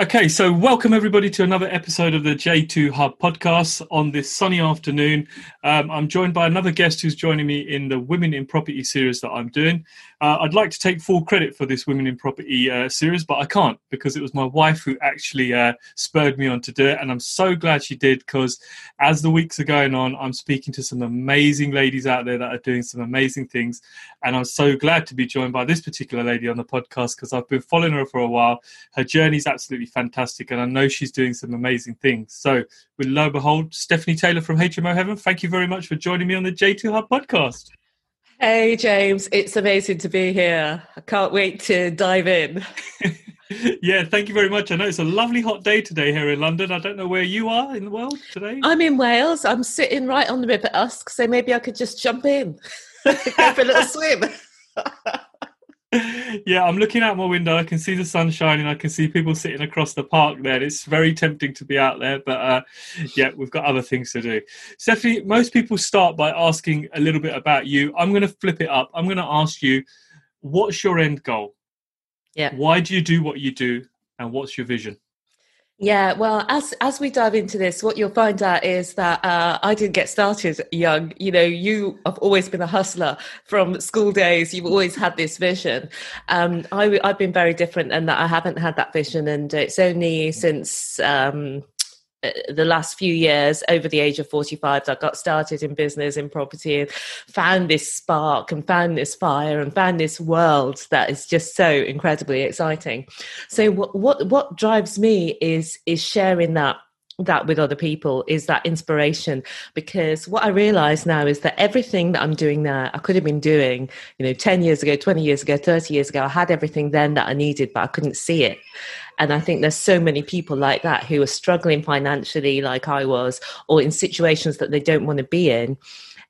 Okay, so welcome everybody to another episode of the J2 Hub podcast on this sunny afternoon. Um, I'm joined by another guest who's joining me in the Women in Property series that I'm doing. Uh, I'd like to take full credit for this Women in Property uh, series, but I can't because it was my wife who actually uh, spurred me on to do it. And I'm so glad she did because as the weeks are going on, I'm speaking to some amazing ladies out there that are doing some amazing things. And I'm so glad to be joined by this particular lady on the podcast because I've been following her for a while. Her journey is absolutely fantastic, and I know she's doing some amazing things. So, with lo and behold, Stephanie Taylor from HMO Heaven, thank you very much for joining me on the J2 Hub podcast. Hey, James. It's amazing to be here. I can't wait to dive in. yeah, thank you very much. I know it's a lovely hot day today here in London. I don't know where you are in the world today. I'm in Wales. I'm sitting right on the River Usk, so maybe I could just jump in, go for a little swim. Yeah, I'm looking out my window. I can see the sun shining. I can see people sitting across the park there. It's very tempting to be out there, but uh, yeah, we've got other things to do. Stephanie, most people start by asking a little bit about you. I'm going to flip it up. I'm going to ask you, what's your end goal? Yeah. Why do you do what you do, and what's your vision? Yeah, well, as as we dive into this, what you'll find out is that uh, I didn't get started young. You know, you have always been a hustler from school days. You've always had this vision. Um, I, have been very different, and that I haven't had that vision, and it's only since um, Uh, the last few years over the age of 45 i got started in business in property and found this spark and found this fire and found this world that is just so incredibly exciting. So what what, what drives me is is sharing that that with other people is that inspiration because what i realize now is that everything that i'm doing now i could have been doing you know 10 years ago 20 years ago 30 years ago i had everything then that i needed but i couldn't see it and i think there's so many people like that who are struggling financially like i was or in situations that they don't want to be in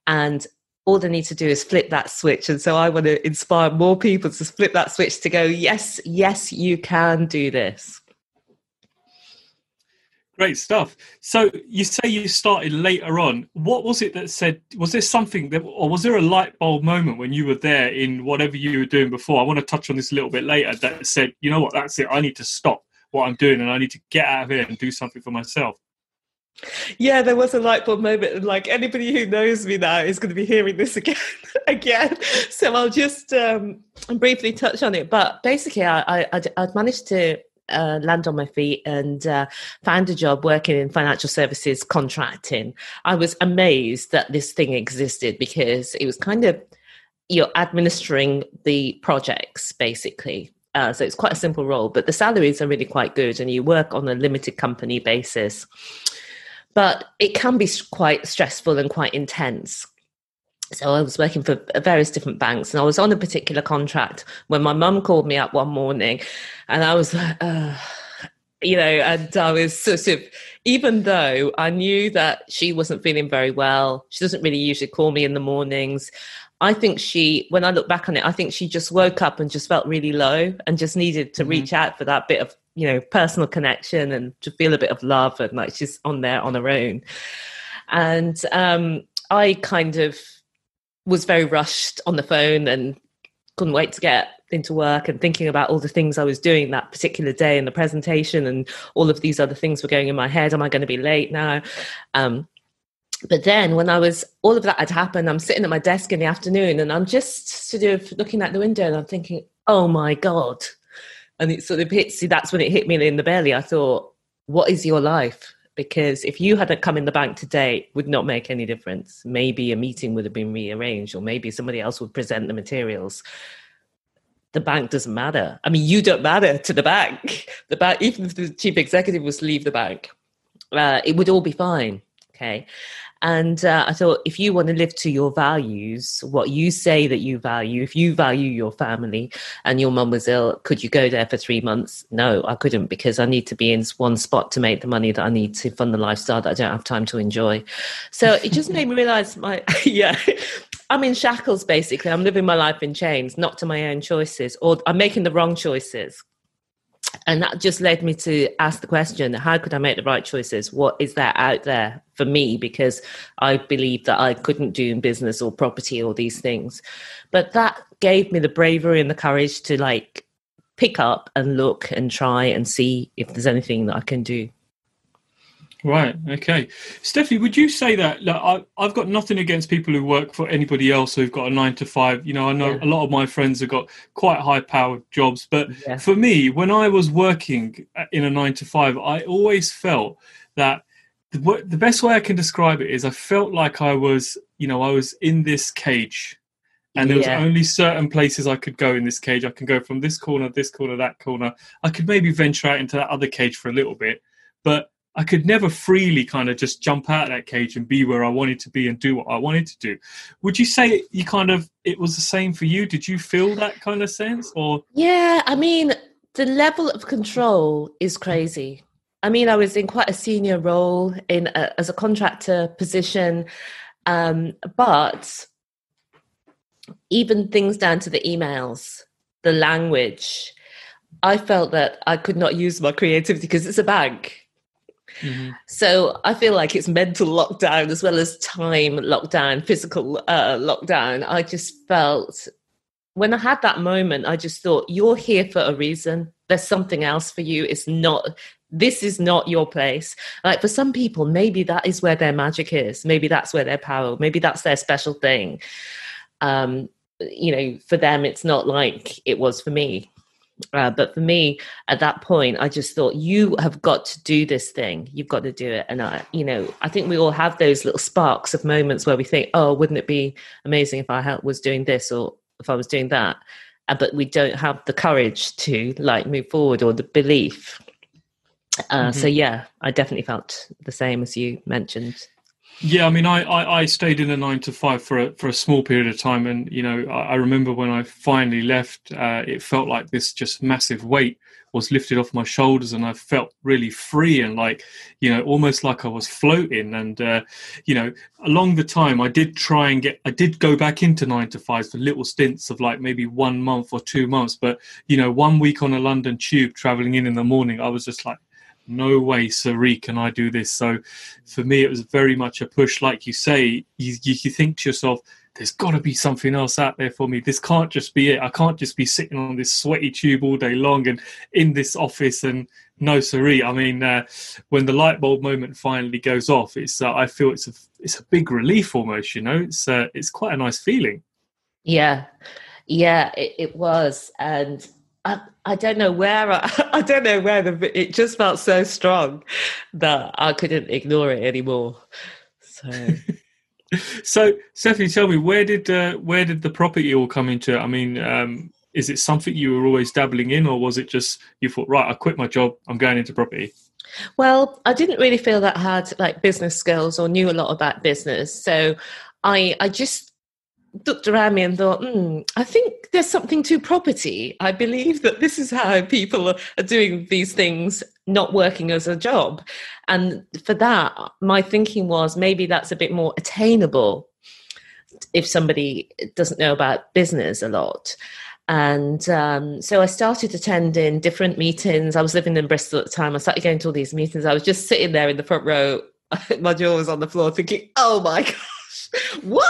and all they need to do is flip that switch. And so I want to inspire more people to flip that switch to go, yes, yes, you can do this. Great stuff. So you say you started later on. What was it that said? Was there something that, or was there a light bulb moment when you were there in whatever you were doing before? I want to touch on this a little bit later. That said, you know what? That's it. I need to stop what I'm doing, and I need to get out of here and do something for myself. Yeah, there was a light bulb moment, like anybody who knows me now is going to be hearing this again, again. So I'll just um, briefly touch on it. But basically, I, I I'd managed to uh, land on my feet and uh, found a job working in financial services contracting. I was amazed that this thing existed because it was kind of you're administering the projects basically. Uh, so it's quite a simple role, but the salaries are really quite good, and you work on a limited company basis. But it can be quite stressful and quite intense so I was working for various different banks, and I was on a particular contract when my mum called me up one morning, and I was like, uh, you know, and I was sort of, even though I knew that she wasn't feeling very well, she doesn't really usually call me in the mornings. I think she, when I look back on it, I think she just woke up and just felt really low and just needed to mm-hmm. reach out for that bit of, you know, personal connection and to feel a bit of love and like she's on there on her own. And um, I kind of was very rushed on the phone and couldn't wait to get into work and thinking about all the things I was doing that particular day and the presentation and all of these other things were going in my head. Am I going to be late now? Um, but then when I was all of that had happened, I'm sitting at my desk in the afternoon and I'm just sort of looking out the window and I'm thinking, oh my God. And it sort of hits me, that's when it hit me in the belly. I thought, what is your life? Because if you hadn't come in the bank today would not make any difference. Maybe a meeting would have been rearranged or maybe somebody else would present the materials. The bank doesn't matter. I mean you don't matter to the bank. The bank even if the chief executive was to leave the bank uh, it would all be fine Okay. And uh, I thought, if you want to live to your values, what you say that you value, if you value your family and your mum was ill, could you go there for three months? No, I couldn't because I need to be in one spot to make the money that I need to fund the lifestyle that I don't have time to enjoy. So it just made me realize my, yeah, I'm in shackles basically. I'm living my life in chains, not to my own choices, or I'm making the wrong choices and that just led me to ask the question how could i make the right choices? What is there out there for me? Because i believed that i couldn't do in business or property or these things. But that gave me the bravery and the courage to like pick up and look and try and see if there's anything that i can do Right. Okay. Stephanie, would you say that? Look, I, I've got nothing against people who work for anybody else who've got a nine to five. You know, I know yeah. a lot of my friends have got quite high powered jobs, but yeah. for me, when I was working uh, in a nine to five, I always felt that the, the best way I can describe it is I felt like I was, you know, I was in this cage and there was yeah. only certain places I could go in this cage. I can go from this corner, this corner, that corner. I could maybe venture out into that other cage for a little bit, but I could never freely kind of just jump out of that cage and be where I wanted to be and do what I wanted to do. Would you say you kind of it was the same for you? Did you feel that kind of sense or Yeah, I mean, the level of control is crazy. I mean, I was in quite a senior role in a, as a contractor position um, but even things down to the emails, the language, I felt that I could not use my creativity because it's a bank Mm-hmm. So I feel like it's mental lockdown as well as time lockdown, physical uh, lockdown. I just felt when I had that moment, I just thought, you're here for a reason. There's something else for you. It's not, this is not your place. Like for some people, maybe that is where their magic is. Maybe that's where their power, maybe that's their special thing. Um, you know, for them, it's not like it was for me. Uh, but for me, at that point, I just thought, you have got to do this thing. You've got to do it. And I, you know, I think we all have those little sparks of moments where we think, oh, wouldn't it be amazing if I was doing this or if I was doing that? Uh, but we don't have the courage to like move forward or the belief. Uh, mm-hmm. So yeah, I definitely felt the same as you mentioned. Yeah, I mean, I, I, I, stayed in a nine to five for a, for a small period of time, and you know, I, I remember when I finally left, uh, it felt like this just massive weight was lifted off my shoulders, and I felt really free and like, you know, almost like I was floating. And uh, you know, along the time, I did try and get, I did go back into nine to fives for little stints of like maybe one month or two months, but you know, one week on a London tube traveling in in the morning, I was just like no way, Sari, can I do this? So for me, it was very much a push. Like you say, you, you, you think to yourself, there's got to be something else out there for me. This can't just be it. I can't just be sitting on this sweaty tube all day long and in this office and no Sari. I mean, uh, when the light bulb moment finally goes off, it's uh, I feel it's a it's a big relief almost. You know, it's uh, it's quite a nice feeling. Yeah, yeah, it, it was, and I, I don't know where I, I don't know where the it just felt so strong that I couldn't ignore it anymore. So, so Stephanie, tell me where did uh, where did the property all come into? I mean, um, is it something you were always dabbling in, or was it just you thought, right, I quit my job, I'm going into property? Well, I didn't really feel that I had like business skills or knew a lot about business, so I I just looked around me and thought, hmm, I think there's something to property. I believe that this is how people are doing these things, not working as a job. And for that, my thinking was maybe that's a bit more attainable if somebody doesn't know about business a lot. And um, so I started attending different meetings. I was living in Bristol at the time. I started going to all these meetings. I was just sitting there in the front row. my jaw was on the floor thinking, oh my gosh, what?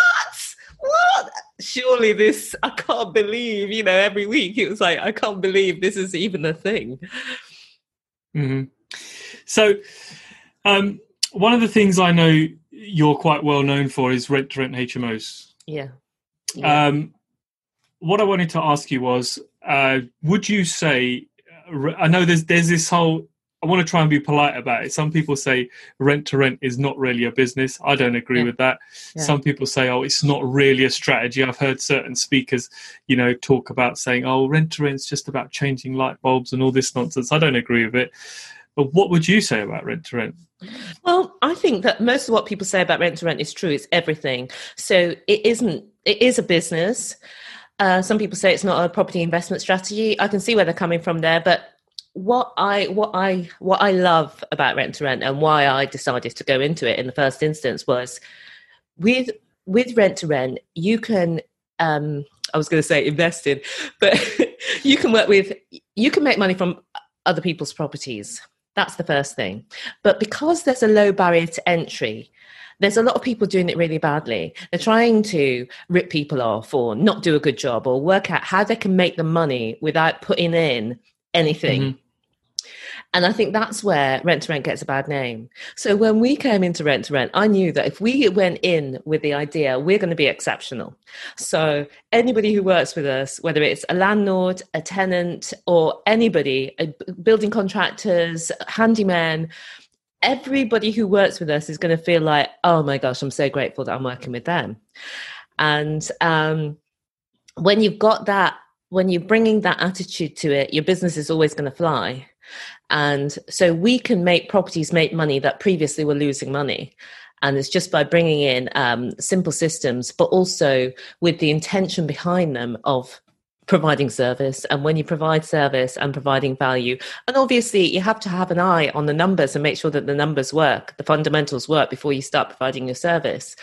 What? Surely this, I can't believe, you know, every week it was like, I can't believe this is even a thing. Mm-hmm. So, um, one of the things I know you're quite well known for is rent to rent HMOs. Yeah. yeah. Um, what I wanted to ask you was, uh, would you say? I know there's there's this whole I want to try and be polite about it. Some people say rent to rent is not really a business. I don't agree yeah. with that. Yeah. Some people say, oh, it's not really a strategy. I've heard certain speakers, you know, talk about saying, oh, rent to rent is just about changing light bulbs and all this nonsense. I don't agree with it. But what would you say about rent to rent? Well, I think that most of what people say about rent to rent is true. It's everything. So it isn't. It is a business. Uh, some people say it's not a property investment strategy. I can see where they're coming from there, but what I what I what I love about rent to rent and why I decided to go into it in the first instance was with with rent to rent you can um I was going to say invest in, but you can work with you can make money from other people's properties. That's the first thing. But because there's a low barrier to entry, there's a lot of people doing it really badly. They're trying to rip people off or not do a good job or work out how they can make the money without putting in anything. Mm-hmm. And I think that's where rent to rent gets a bad name. So when we came into rent to rent, I knew that if we went in with the idea we're going to be exceptional. So anybody who works with us, whether it's a landlord, a tenant, or anybody, building contractors, handyman, everybody who works with us is going to feel like, oh my gosh, I'm so grateful that I'm working with them. And um, when you've got that, when you're bringing that attitude to it, your business is always going to fly. And so we can make properties make money that previously were losing money. And it's just by bringing in um, simple systems, but also with the intention behind them of providing service and when you provide service and providing value and obviously you have to have an eye on the numbers and make sure that the numbers work the fundamentals work before you start providing your service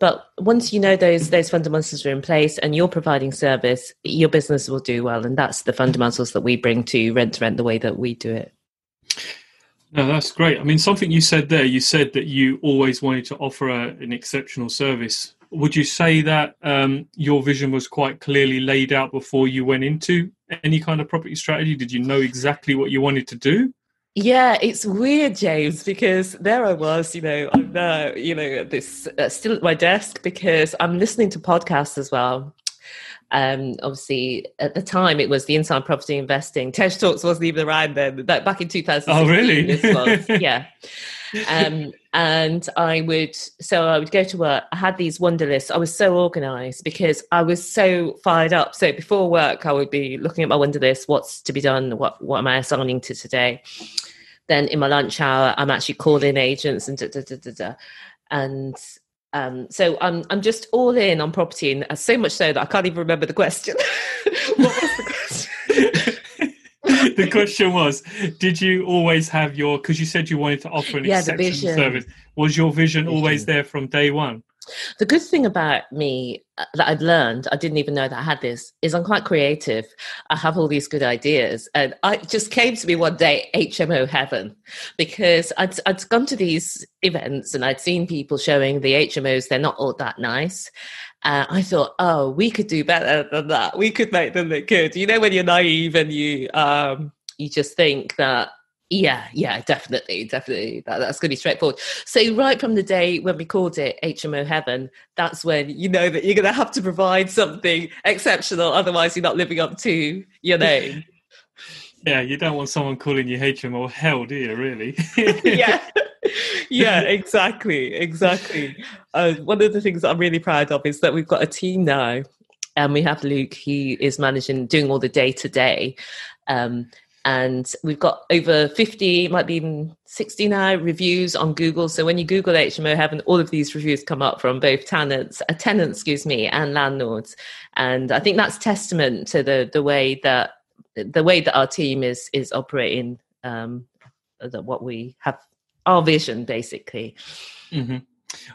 but once you know those those fundamentals are in place and you're providing service your business will do well and that's the fundamentals that we bring to rent to rent the way that we do it no, that's great. I mean, something you said there, you said that you always wanted to offer a, an exceptional service would you say that um, your vision was quite clearly laid out before you went into any kind of property strategy? Did you know exactly what you wanted to do? Yeah, it's weird, James, because there I was, you know, I'm there, you know, this uh, still at my desk because I'm listening to podcasts as well. Um, obviously, at the time, it was the Inside Property Investing. TED Talks wasn't even around then. Back in 2016, oh, really? this was, yeah. Um, and I would, so I would go to work. I had these wonder lists. I was so organized because I was so fired up. So before work, I would be looking at my wonder list. What's to be done? What what am I assigning to today? Then in my lunch hour, I'm actually calling agents and da da da da da. And um, so I'm I'm just all in on property, and so much so that I can't even remember the question. what was the question? The question was did you always have your because you said you wanted to offer an yeah, exceptional service was your vision, vision always there from day one the good thing about me uh, that I've learned, I didn't even know that I had this, is I'm quite creative. I have all these good ideas. And I just came to me one day, HMO heaven, because I'd, I'd gone to these events and I'd seen people showing the HMOs, they're not all that nice. Uh, I thought, oh, we could do better than that. We could make them look good. You know, when you're naive and you um, you just think that, yeah, yeah, definitely, definitely, that, that's going to be straightforward. So right from the day when we called it HMO Heaven, that's when you know that you're going to have to provide something exceptional. Otherwise, you're not living up to your name. Yeah, you don't want someone calling you HMO hell, do you? Really? yeah yeah, exactly, exactly. Uh, one of the things I'm really proud of is that we've got a team now, and we have Luke. He is managing, doing all the day to day. And we've got over 50, might be even 60 now, reviews on Google. So when you Google HMO Heaven, all of these reviews come up from both tenants, uh, tenants, excuse me, and landlords. And I think that's testament to the the way that the way that our team is is operating. Um, that what we have our vision basically. Mm-hmm.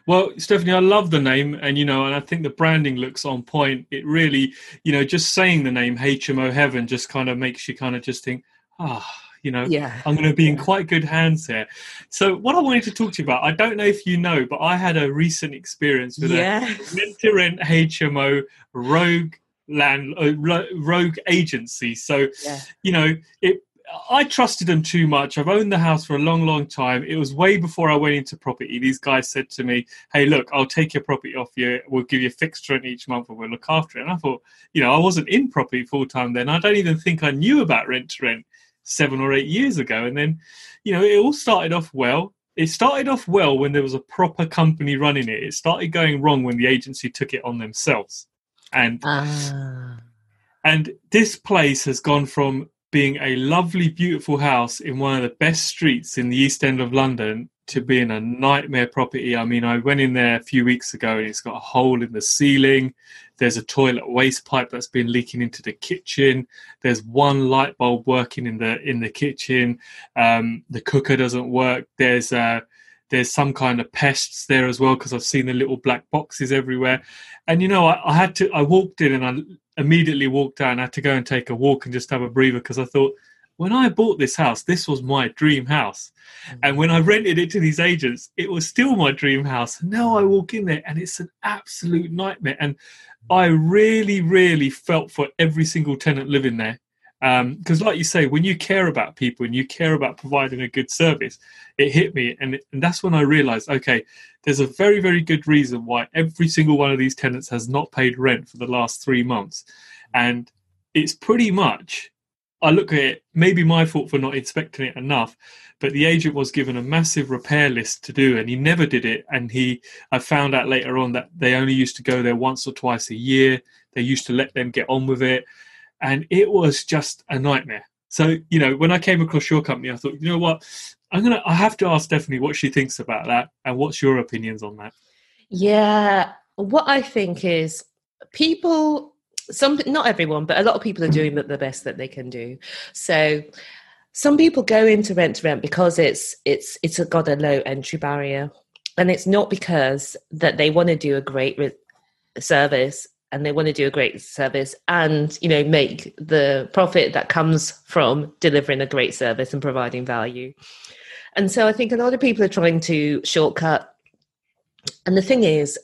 well stephanie i love the name and you know and i think the branding looks on point. It really you know just saying the name hmo heaven just kind of makes you kind of just think ah oh, you know yeah. I'm going to be in quite good hands here. So what i wanted to talk to you about i don't know if you know but i had a recent experience with a rent hmo rogue land uh, rogue agency so yeah. you know it I trusted them too much. I've owned the house for a long, long time. It was way before I went into property. These guys said to me, "Hey, look, I'll take your property off you. We'll give you a fixed rent each month, and we'll look after it." And I thought, you know, I wasn't in property full time then. I don't even think I knew about rent to rent seven or eight years ago. And then, you know, it all started off well. It started off well when there was a proper company running it. It started going wrong when the agency took it on themselves, and. Uh... And this place has gone from being a lovely, beautiful house in one of the best streets in the East End of London to being a nightmare property. I mean, I went in there a few weeks ago and it's got a hole in the ceiling. There's a toilet waste pipe that's been leaking into the kitchen. There's one light bulb working in the in the kitchen. Um, the cooker doesn't work. There's uh, there's some kind of pests there as well because I've seen the little black boxes everywhere. And you know, I, I had to. I walked in and I immediately walked down. I had to go and take a walk and just have a breather because I thought when I bought this house, this was my dream house. Mm-hmm. And when I rented it to these agents, it was still my dream house. Now I walk in there and it's an absolute nightmare. And I really, really felt for every single tenant living there. Because, um, like you say, when you care about people and you care about providing a good service, it hit me. And, and that's when I realized okay, there's a very, very good reason why every single one of these tenants has not paid rent for the last three months. And it's pretty much I look at it, maybe my fault for not inspecting it enough, but the agent was given a massive repair list to do and he never did it. And he, I found out later on that they only used to go there once or twice a year. They used to let them get on with it. And it was just a nightmare. So, you know, when I came across your company, I thought, you know what? I'm to, I have to ask Stephanie what she thinks about that and what's your opinions on that? Yeah. What I think is people some not everyone but a lot of people are doing the, the best that they can do so some people go into rent to rent because it's it's it's a, got a low entry barrier and it's not because that they want to do a great re- service and they want to do a great service and you know make the profit that comes from delivering a great service and providing value. And so i think a lot of people are trying to shortcut. And the thing is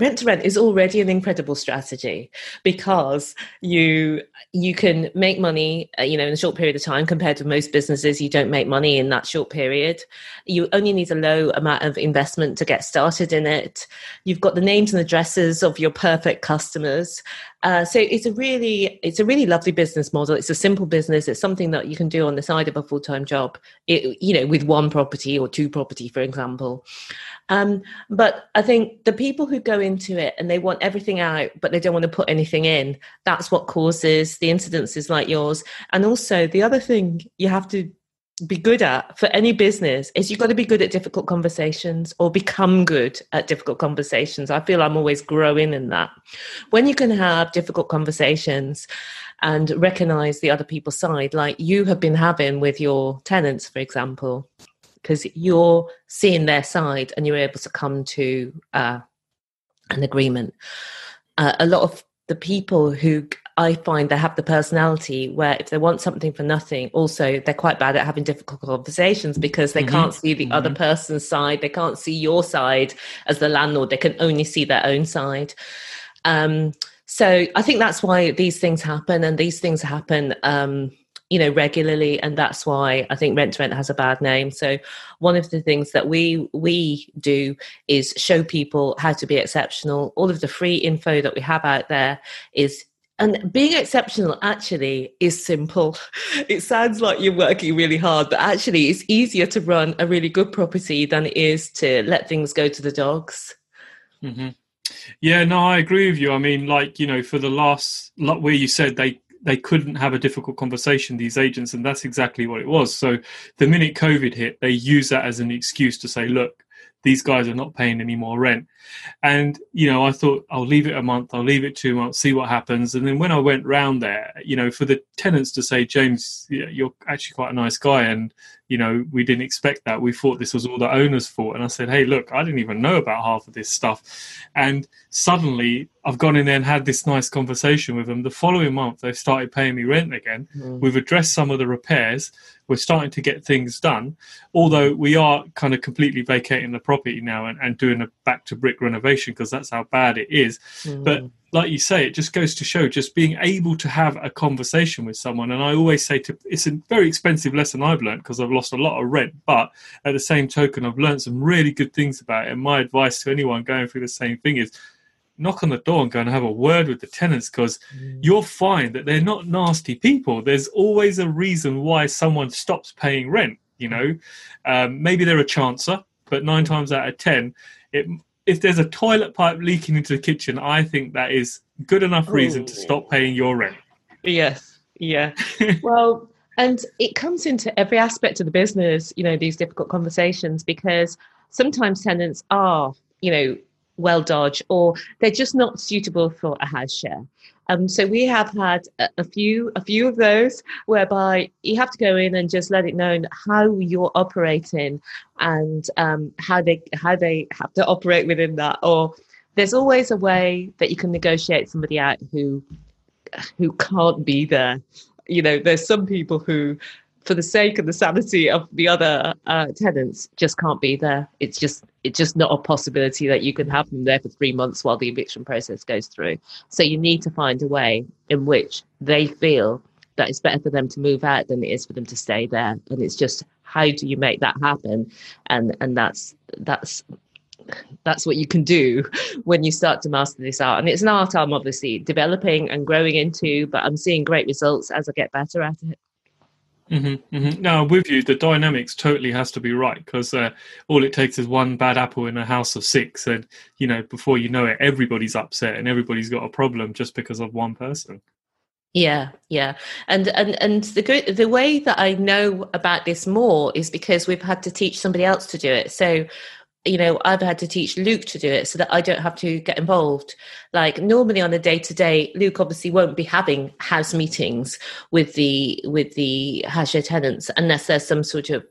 rent to rent is already an incredible strategy because you you can make money uh, you know in a short period of time compared to most businesses you don't make money in that short period. You only need a low amount of investment to get started in it. You've got the names and addresses of your perfect customers. Uh, so it's a really it's a really lovely business model. It's a simple business. It's something that you can do on the side of a full-time job it, you know with one property or two property for example um, but I think the people who go into it and they want everything out, but they don't want to put anything in, that's what causes the incidences like yours. And also, the other thing you have to be good at for any business is you've got to be good at difficult conversations or become good at difficult conversations. I feel I'm always growing in that. When you can have difficult conversations and recognize the other people's side, like you have been having with your tenants, for example, because you're seeing their side and you're able to come to uh, an agreement. Uh, a lot of the people who I find they have the personality where if they want something for nothing, also they're quite bad at having difficult conversations because they mm-hmm. can't see the mm-hmm. other person's side. They can't see your side as the landlord. They can only see their own side. Um, so I think that's why these things happen, and these things happen um, you know regularly and that's why i think rent to rent has a bad name so one of the things that we we do is show people how to be exceptional all of the free info that we have out there is and being exceptional actually is simple. It sounds like you're working really hard, but actually, it's easier to run a really good property than it is to let things go to the dogs. Mm-hmm. Yeah, no, I agree with you. I mean, like you know, for the last lot where you said they they couldn't have a difficult conversation these agents and that's exactly what it was so the minute covid hit they used that as an excuse to say look these guys are not paying any more rent. And, you know, I thought I'll leave it a month, I'll leave it two months, see what happens. And then when I went round there, you know, for the tenants to say, James, you're actually quite a nice guy. And, you know, we didn't expect that. We thought this was all the owner's fault. And I said, hey, look, I didn't even know about half of this stuff. And suddenly I've gone in there and had this nice conversation with them. The following month, they've started paying me rent again. Mm. We've addressed some of the repairs we're starting to get things done. Although we are kind of completely vacating the property now and, and doing a back to brick renovation because that's how bad it is. Mm. But like you say, it just goes to show just being able to have a conversation with someone. And I always say to it's a very expensive lesson I've learned because I've lost a lot of rent, but at the same token, I've learned some really good things about it. And my advice to anyone going through the same thing is knock on the door and go and have a word with the tenants because mm. you'll find that they're not nasty people. There's always a reason why someone stops paying rent. You know, um, maybe they're a chancer, but nine times out of ten, it, if there's a toilet pipe leaking into the kitchen, I think that is good enough reason Ooh. to stop paying your rent. Yes, yeah. well, And it comes into every aspect of the business, you know, these difficult conversations because sometimes tenants are, you know, well dodged or they're just not suitable for a house share. Um, so we have had a, few a few of those whereby you have to go in and just let it know how you're operating and um, how they how they have to operate within that. Or there's always a way that you can negotiate somebody out who who can't be there. You know, there's some people who for the sake of the sanity of the other uh, tenants just can't be there. It's just it's just not a possibility that you can have them there for three months while the eviction process goes through. So you need to find a way in which they feel that it's better for them to move out than it is for them to stay there. And it's just how do you make that happen? And and that's that's that's what you can do when you start to master this art. And it's an art i'm obviously developing and growing into but i'm seeing great results as i get better at it Mm-hmm, mm-hmm. Now, with you, the dynamics totally has to be right because uh, all it takes is one bad apple in a house of six, and you know, before you know it, everybody's upset and everybody's got a problem just because of one person. Yeah, yeah, and and and the good the way that I know about this more is because we've had to teach somebody else to do it. So you know i've had to teach luke to do it so that i don't have to get involved. Like normally on a day to day luke obviously won't be having house meetings with the with the share tenants unless there's some sort of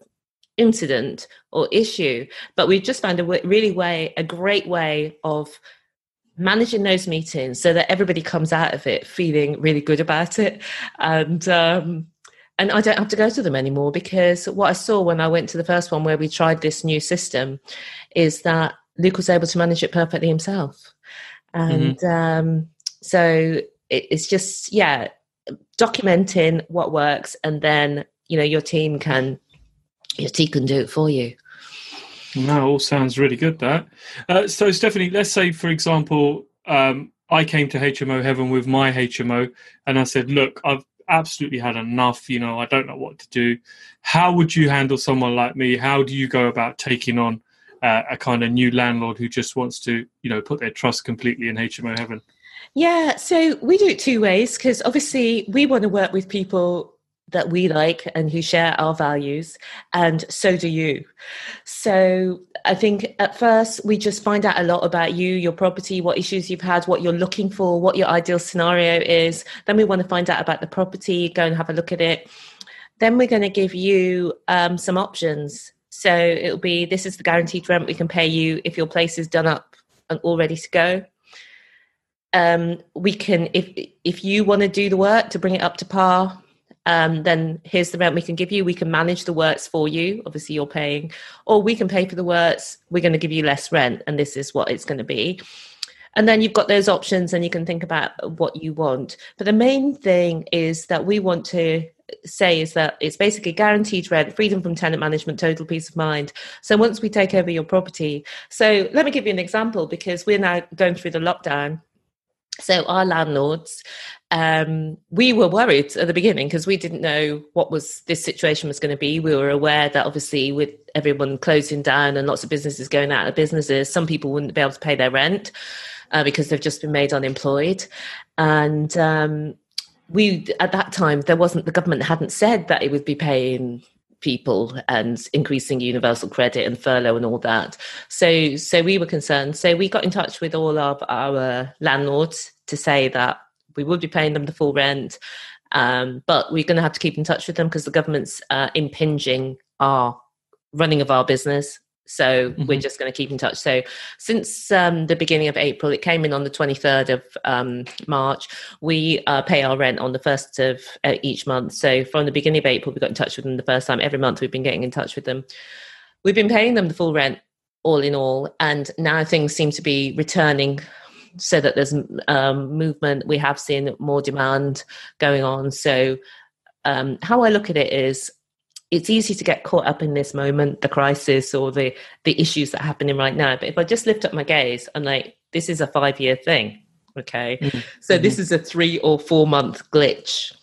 incident or issue. But we've just found a really way a great way of managing those meetings so that everybody comes out of it feeling really good about it. And um and I don't have to go to them anymore because what I saw when I went to the first one where we tried this new system is that Luke was able to manage it perfectly himself. And mm-hmm. um, so it, it's just, yeah, documenting what works and then, you know, your team can, your team can do it for you. No, all sounds really good. That uh, so, Stephanie. Let's say, for example, um, I came to HMO Heaven with my HMO, and I said, "Look, I've absolutely had enough. You know, I don't know what to do. How would you handle someone like me? How do you go about taking on uh, a kind of new landlord who just wants to, you know, put their trust completely in HMO Heaven? Yeah, so we do it two ways because obviously we want to work with people that we like and who share our values, and so do you. So I think at first we just find out a lot about you, your property, what issues you've had, what you're looking for, what your ideal scenario is. Then we want to find out about the property, go and have a look at it. Then we're going to give you um, some options. So it'll be this is the guaranteed rent we can pay you if your place is done up and all ready to go. Um, we can if if you want to do the work to bring it up to par um, then here's the rent we can give you. We can manage the works for you. Obviously, you're paying, or we can pay for the works. We're going to give you less rent, and this is what it's going to be. And then you've got those options, and you can think about what you want. But the main thing is that we want to say is that it's basically guaranteed rent, freedom from tenant management, total peace of mind. So once we take over your property, so let me give you an example because we're now going through the lockdown. So our landlords um, we were worried at the beginning because we didn't know what was this situation was going to be. We were aware that obviously with everyone closing down and lots of businesses going out of businesses, some people wouldn't be able to pay their rent uh, because they've just been made unemployed. And um, we at that time there wasn't the government hadn't said that it would be paying people and increasing universal credit and furlough and all that. So so we were concerned. So we got in touch with all of our landlords to say that we would be paying them the full rent, um, but we're going to have to keep in touch with them because the government's uh, impinging our running of our business. So mm-hmm. we're just going to keep in touch. So since um, the beginning of April, it came in on the 23rd of um, March. We uh, pay our rent on the first of uh, each month. So from the beginning of April, we got in touch with them the first time. Every month, we've been getting in touch with them. We've been paying them the full rent all in all, and now things seem to be returning so that there's um, movement. We have seen more demand going on. So, um, how I look at it is, it's easy to get caught up in this moment, the crisis or the the issues that are happening right now. But if I just lift up my gaze, I'm like, this is a five year thing. Okay, mm-hmm. so this mm-hmm. is a three or four month glitch,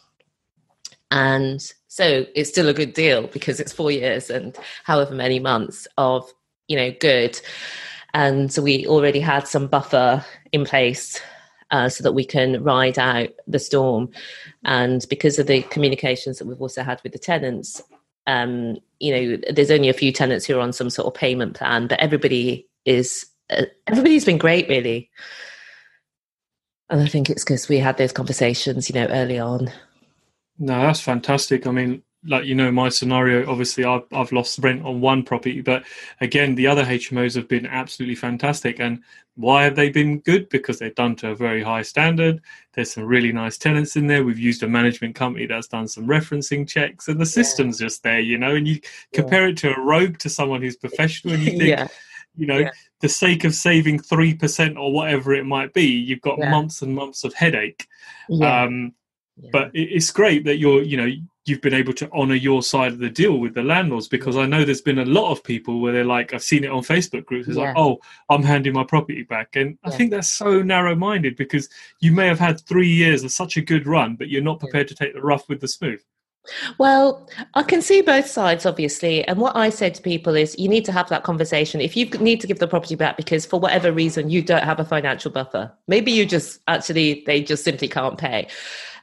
and so it's still a good deal because it's four years and however many months of you know good and so we already had some buffer in place uh, so that we can ride out the storm. And because of the communications that we've also had with the tenants, um, you know, there's only a few tenants who are on some sort of payment plan, but everybody is uh, everybody's been great, really. And I think it's because we had those conversations, you know, early on. No, that's fantastic. I mean, like you know my scenario obviously I've, I've lost rent on one property but again the other hmos have been absolutely fantastic. And why have they been good? Because they're done to a very high standard. There's some really nice tenants in there. We've used a management company that's done some referencing checks and the system's yeah. just there you know and you compare yeah. it to a rogue to someone who's professional and you think yeah. you know the sake of saving 3% or whatever it might be you've got months and months of headache. Um, but it's great that you're you know you've been able to honor your side of the deal with the landlords because I know there's been a lot of people where they're like, I've seen it on Facebook groups. It's yeah. like, oh, I'm handing my property back. And yeah. I think that's so narrow minded because you may have had three years of such a good run, but you're not prepared to take the rough with the smooth. Well, I can see both sides, obviously. And what I say to people is you need to have that conversation. If you need to give the property back because for whatever reason you don't have a financial buffer, maybe you just actually, they just simply can't pay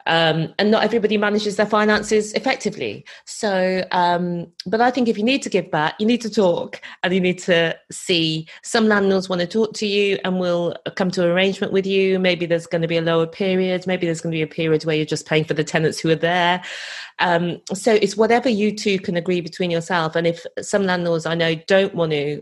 um, and not everybody manages their finances effectively. So, um, but I think if you need to give back, you need to talk and you need to see some landlords want to talk to you and will come to an arrangement with you. Maybe there's going to be a lower period. Maybe there's going to be a period where you're just paying for the tenants who are there. Um, so it's whatever you two can agree between yourself. And if some landlords I know don't want to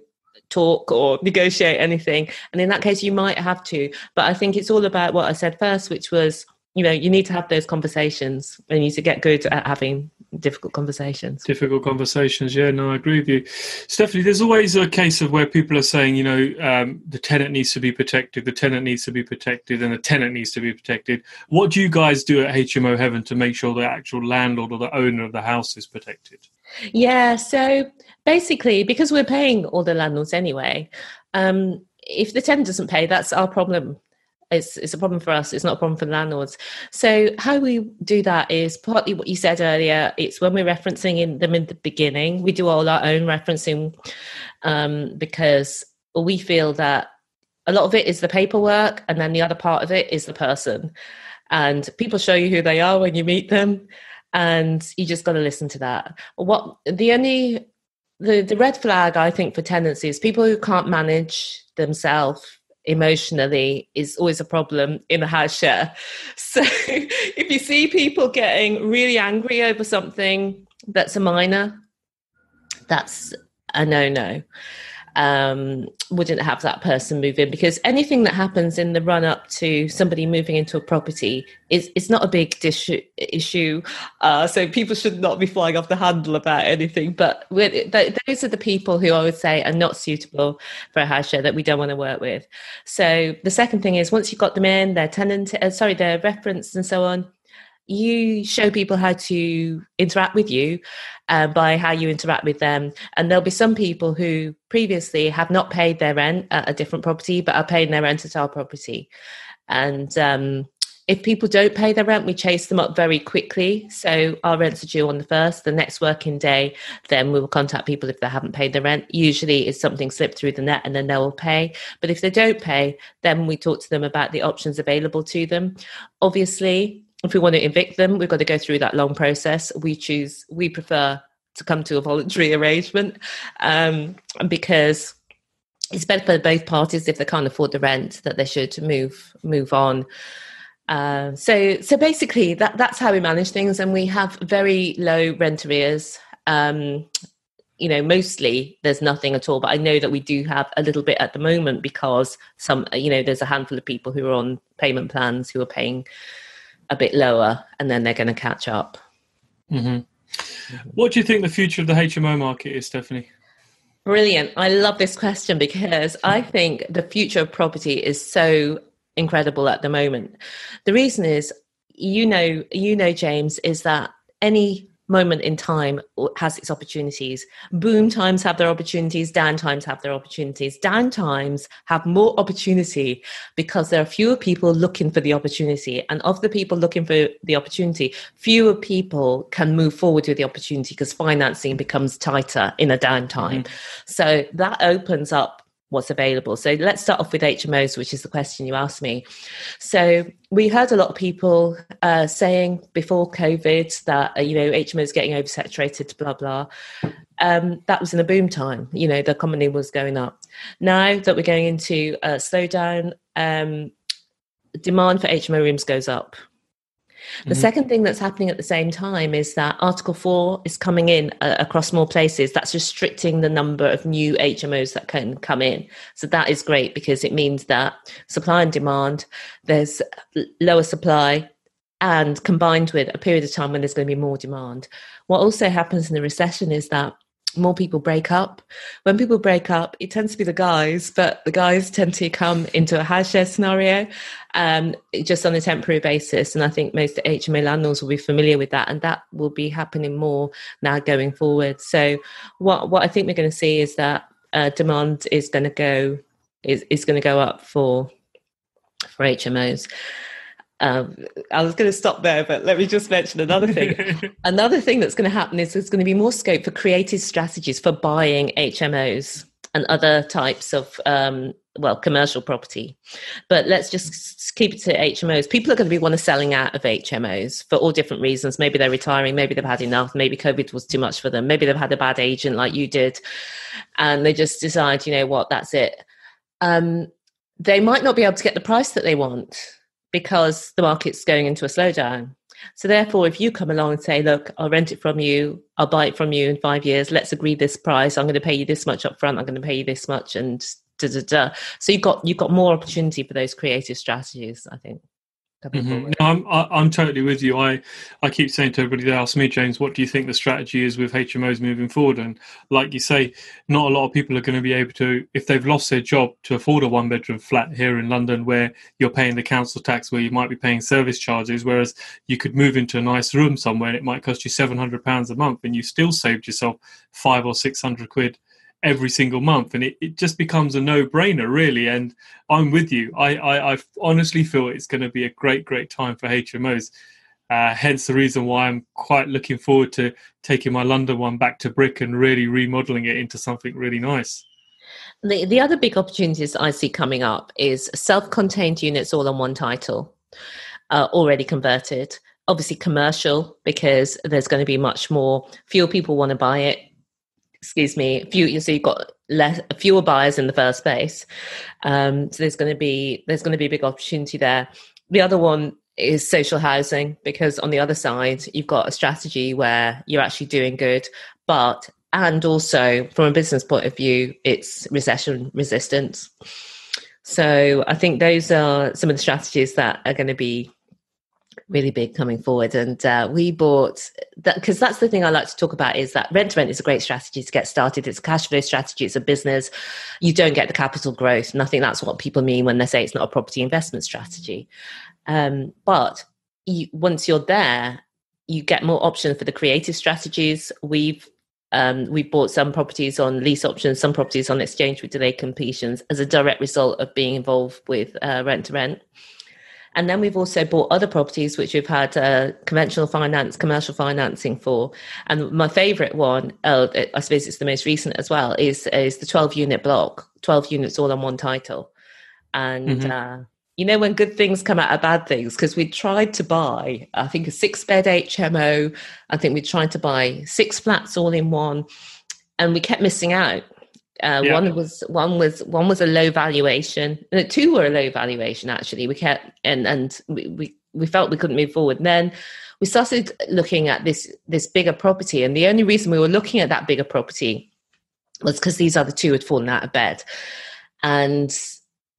talk or negotiate anything. And in that case, you might have to. But I think it's all about what I said first, which was you know you need to have those conversations. And you need to get good at having difficult conversations. Difficult conversations yeah no i agree with you. Stephanie there's always a case of where people are saying you know um, the tenant needs to be protected the tenant needs to be protected and the tenant needs to be protected. What do you guys do at hmo heaven to make sure the actual landlord or the owner of the house is protected? Yeah so basically because we're paying all the landlords anyway um, if the tenant doesn't pay that's our problem it's, it's a problem for us. It's not a problem for the landlords. So how we do that is partly what you said earlier. It's when we're referencing in them in the beginning. We do all our own referencing um, because we feel that a lot of it is the paperwork, and then the other part of it is the person. And people show you who they are when you meet them, and you just got to listen to that. What the only the, the red flag I think for tenancy is people who can't manage themselves emotionally is always a problem in a house share. So if you see people getting really angry over something that's a minor, that's a no no um, wouldn't have that person move in because anything that happens in the run up to somebody moving into a property is it's not a big issue. Uh, so people should not be flying off the handle about anything. But those are the people who I would say are not suitable for a house share that we don't want to work with. So the second thing is once you've got them in, their tenant, uh, sorry, their reference and so on, you show people how to interact with you uh, by how you interact with them. And there'll be some people who previously have not paid their rent at a different property, but are paying their rent at our property. And um, if people don't pay their rent, we chase them up very quickly. So our rents are due on the first, the next working day, then we will contact people if they haven't paid the rent. Usually it's something slipped through the net and then they will pay. But if they don't pay, then we talk to them about the options available to them. Obviously, if we want to evict them, we've got to go through that long process. We choose, we prefer to come to a voluntary arrangement um, because it's better for both parties if they can't afford the rent that they should move move on. Uh, so so basically that that's how we manage things, and we have very low rent arrears. Um, you know, mostly there's nothing at all, but I know that we do have a little bit at the moment because some, you know, there's a handful of people who are on payment plans who are paying a bit lower and then they're going to catch up. Mm-hmm. What do you think the future of the HMO market is, Stephanie? Brilliant. I love this question because I think the future of property is so incredible at the moment. The reason is, you know, you know, James, is that any moment in time has its opportunities. Boom times have their opportunities, down times have their opportunities. Down times have more opportunity because there are fewer people looking for the opportunity. And of the people looking for the opportunity, fewer people can move forward with the opportunity because financing becomes tighter in a downtime. Mm-hmm. So that opens up what's available. So let's start off with HMOs, which is the question you asked me. So we heard a lot of people uh, saying before COVID that uh, you know HMOs getting oversaturated, blah blah. Um, that was in a boom time. You know the economy was going up. Now that we're going into a slowdown, um, demand for HMO rooms goes up. The mm-hmm. second thing that's happening at the same time is that Article 4 is coming in uh, across more places. That's restricting the number of new HMOs that can come in. So that is great because it means that supply and demand, there's lower supply, and combined with a period of time when there's going to be more demand. What also happens in the recession is that more people break up. When people break up, it tends to be the guys, but the guys tend to come into a house share scenario um, just on a temporary basis. And I think most HMO landlords will be familiar with that, and that will be happening more now going forward. So, what what I think we're going to see is that uh, demand is going to go is is going to go up for for HMOs. Um, I was going to stop there, but let me just mention another thing. another thing that's going to happen is there's going to be more scope for creative strategies for buying HMOs and other types of um, well commercial property. But let's just keep it to hmos people are going to be want to selling out of hmos for all different reasons. Maybe they're retiring maybe they've had enough maybe covid was too much for them maybe they've had a bad agent like you did and they just decide you know what that's it. Um, they might not be able to get the price that they want because the market's going into a slowdown. So therefore, if you come along and say, "Look, I'll rent it from you. I'll buy it from you in five years. Let's agree this price. I'm going to pay you this much up front. I'm going to pay you this much," and da da da. So you've got you've got more opportunity for those creative strategies. I think. Mm-hmm. No, I'm I'm totally with you. I I keep saying to everybody that asks me, James, what do you think the strategy is with HMOs moving forward? And like you say, not a lot of people are going to be able to, if they've lost their job, to afford a one bedroom flat here in London, where you're paying the council tax, where you might be paying service charges, whereas you could move into a nice room somewhere and it might cost you seven hundred pounds a month, and you still saved yourself five or six hundred quid every single month and it, it just becomes a no-brainer really and i'm with you. I i, I honestly feel it's going to be a great great time for hmos uh, hence the reason why i'm quite looking forward to taking my london one back to brick and really remodeling it into something really nice. The, the other big opportunities i see coming up is self-contained units all on one title uh, already converted. Obviously commercial because there's going to be much more fewer people want to buy it excuse me, few. So you've got less, fewer buyers in the first place. Um, so there's going to be there's going to be a big opportunity there. The other one is social housing because on the other side you've got a strategy where you're actually doing good, but and also from a business point of view, it's recession resistance. So I think those are some of the strategies that are going to be really big coming forward. And uh, we bought that because that's the thing i like to talk about is that rent to rent is a great strategy to get started. It's a cash flow strategy. It's a business. You don't get the capital growth. And i think that's what people mean when they say it's not a property investment strategy. Um, but you, once you're there you get more options for the creative strategies. We've um, we bought some properties on lease options, some properties on exchange with delayed completions as a direct result of being involved with uh, rent to rent. And then we've also bought other properties which we've had uh, conventional finance, commercial financing for. And my favourite one, uh, I suppose it's the most recent as well, is is the twelve unit block, twelve units all on one title. And mm-hmm. uh, you know when good things come out of bad things because we tried to buy, I think a six bed HMO. I think we tried to buy six flats all in one, and we kept missing out uh, yeah. One was one was one was a low valuation. No, two were a low valuation actually. We kept and and we, we we felt we couldn't move forward. And then we started looking at this this bigger property, and the only reason we were looking at that bigger property was because these other two had fallen out of bed, and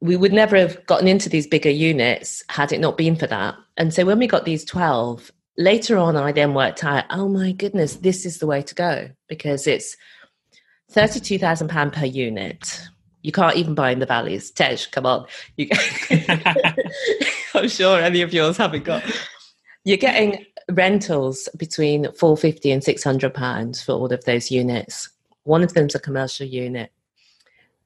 we would never have gotten into these bigger units had it not been for that. And so when we got these twelve, later on, I then worked out, oh my goodness, this is the way to go because it's £32,000 per unit. You can't even buy in the valleys. Tej, come on. You I'm sure any of yours haven't got. You're getting rentals between 450 and 600 pounds for all of those units. One of them's a commercial unit.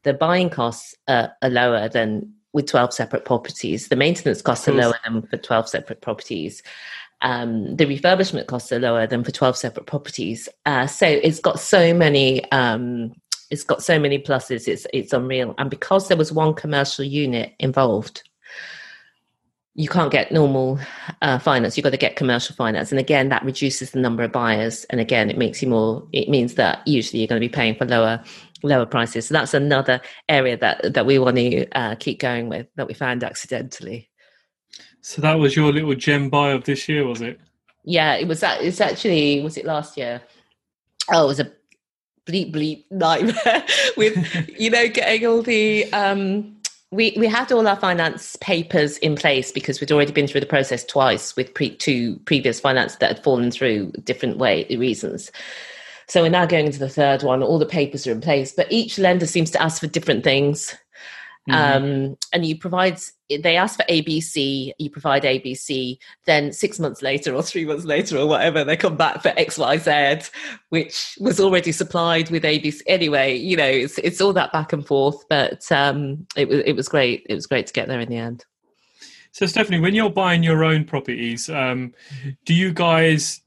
The buying costs are, are lower than with 12 separate properties. The maintenance costs are lower than for 12 separate properties um, the refurbishment costs are lower than for 12 separate properties. Uh, so it's got so many um, it's got so many pluses. It's it's unreal. And because there was one commercial unit involved, you can't get normal uh, finance. You've got to get commercial finance, and again, that reduces the number of buyers. And again, it makes you more. It means that usually you're going to be paying for lower lower prices. So that's another area that that we want to uh, keep going with that we found accidentally. So that was your little gem buy of this year, was it? Yeah, it was. That it's actually was it last year? Oh, it was a bleep bleep nightmare with you know getting all the um we we had all our finance papers in place because we'd already been through the process twice with pre, two previous finance that had fallen through different way reasons. So we're now going into the third one. All the papers are in place, but each lender seems to ask for different things. Mm-hmm. Um, and you provide they ask for abc you provide abc then six months later or three months later or whatever they come back for xyz which was already supplied with abc anyway you know it's, it's all that back and forth but um, it, was, it was great it was great to get there in the end so stephanie when you're buying your own properties um, do you guys